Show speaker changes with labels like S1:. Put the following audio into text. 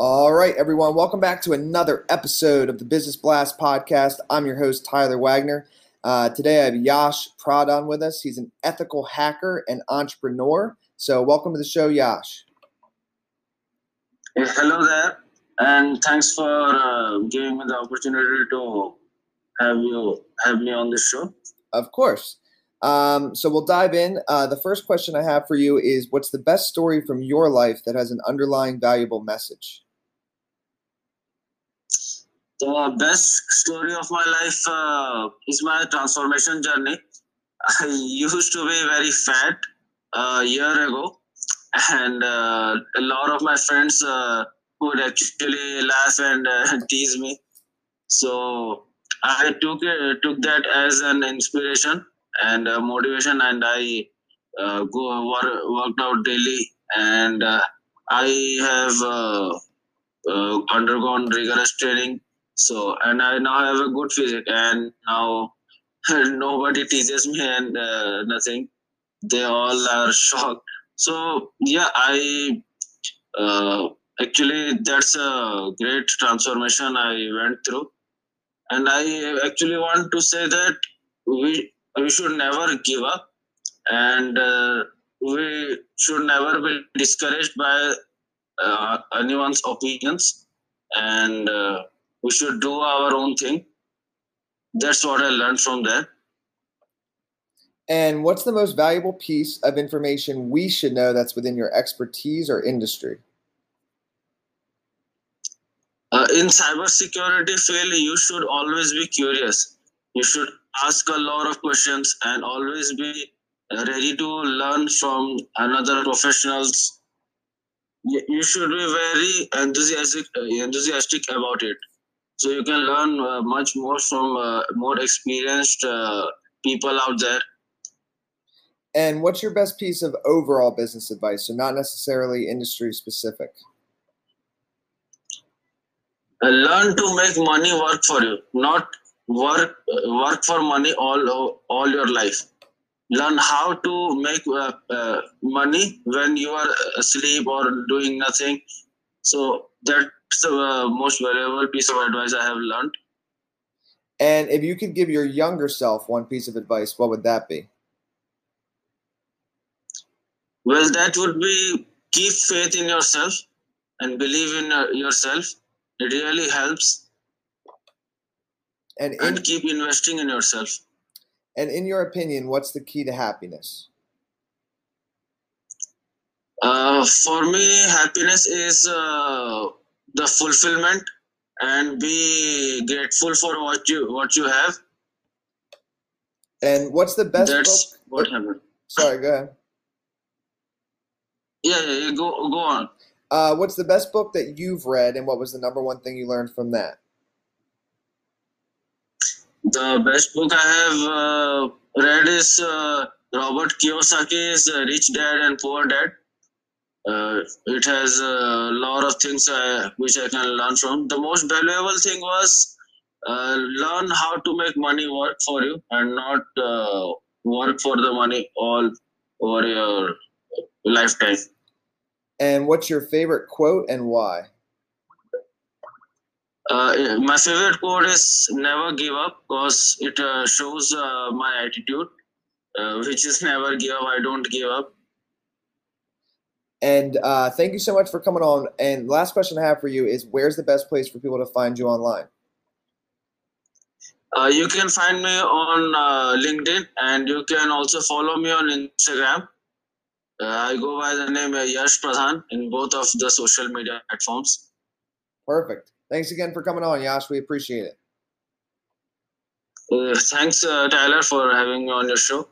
S1: All right, everyone, welcome back to another episode of the Business Blast podcast. I'm your host, Tyler Wagner. Uh, today I have Yash Pradhan with us. He's an ethical hacker and entrepreneur. So, welcome to the show, Yash.
S2: Hey, hello there, and thanks for uh, giving me the opportunity to have you have me on the show.
S1: Of course. Um, so we'll dive in. Uh, the first question I have for you is What's the best story from your life that has an underlying valuable message?
S2: The best story of my life uh, is my transformation journey. I used to be very fat a year ago, and uh, a lot of my friends uh, would actually laugh and uh, tease me. So I took took that as an inspiration and motivation, and I uh, go work, worked out daily, and uh, I have uh, undergone rigorous training so, and I now have a good physique, and now nobody teases me and uh, nothing. They all are shocked. So, yeah, I uh, actually that's a great transformation I went through, and I actually want to say that we we should never give up, and uh, we should never be discouraged by uh, anyone's opinions, and uh, we should do our own thing. That's what i learned from there.
S1: And what's the most valuable piece of information we should know that's within your expertise or industry?
S2: Uh, in cybersecurity field you should always be curious. You should ask a lot of questions and always be ready to learn from another professionals. You should be very enthusiastic enthusiastic about it so you can learn uh, much more from uh, more experienced uh, people out there.
S1: And what's your best piece of overall business advice? So not necessarily industry specific.
S2: Uh, learn to make money work for you not work uh, work for money all all your life. Learn how to make uh, money when you are asleep or doing nothing. So that the uh, most valuable piece of advice I have learned.
S1: And if you could give your younger self one piece of advice, what would that be?
S2: Well, that would be keep faith in yourself and believe in uh, yourself. It really helps. And, in, and keep investing in yourself.
S1: And in your opinion, what's the key to happiness?
S2: Uh, for me, happiness is uh, the fulfillment and be grateful for what you what you have.
S1: And what's the best
S2: that's
S1: book?
S2: what happened.
S1: Sorry go ahead.
S2: Yeah, yeah, yeah go go on.
S1: Uh, what's the best book that you've read and what was the number one thing you learned from that?
S2: The best book i have uh, read is uh, robert kiyosaki's uh, rich dad and poor dad uh, it has a lot of things uh, which I can learn from. The most valuable thing was uh, learn how to make money work for you and not uh, work for the money all over your lifetime.
S1: And what's your favorite quote and why?
S2: Uh, my favorite quote is never give up because it uh, shows my attitude, which is never give up. I don't give up
S1: and uh, thank you so much for coming on. And last question I have for you is where's the best place for people to find you online?
S2: Uh, you can find me on uh, LinkedIn and you can also follow me on Instagram. Uh, I go by the name Yash Pradhan in both of the social media platforms.
S1: Perfect. Thanks again for coming on, Yash. We appreciate it.
S2: Uh, thanks, uh, Tyler, for having me on your show.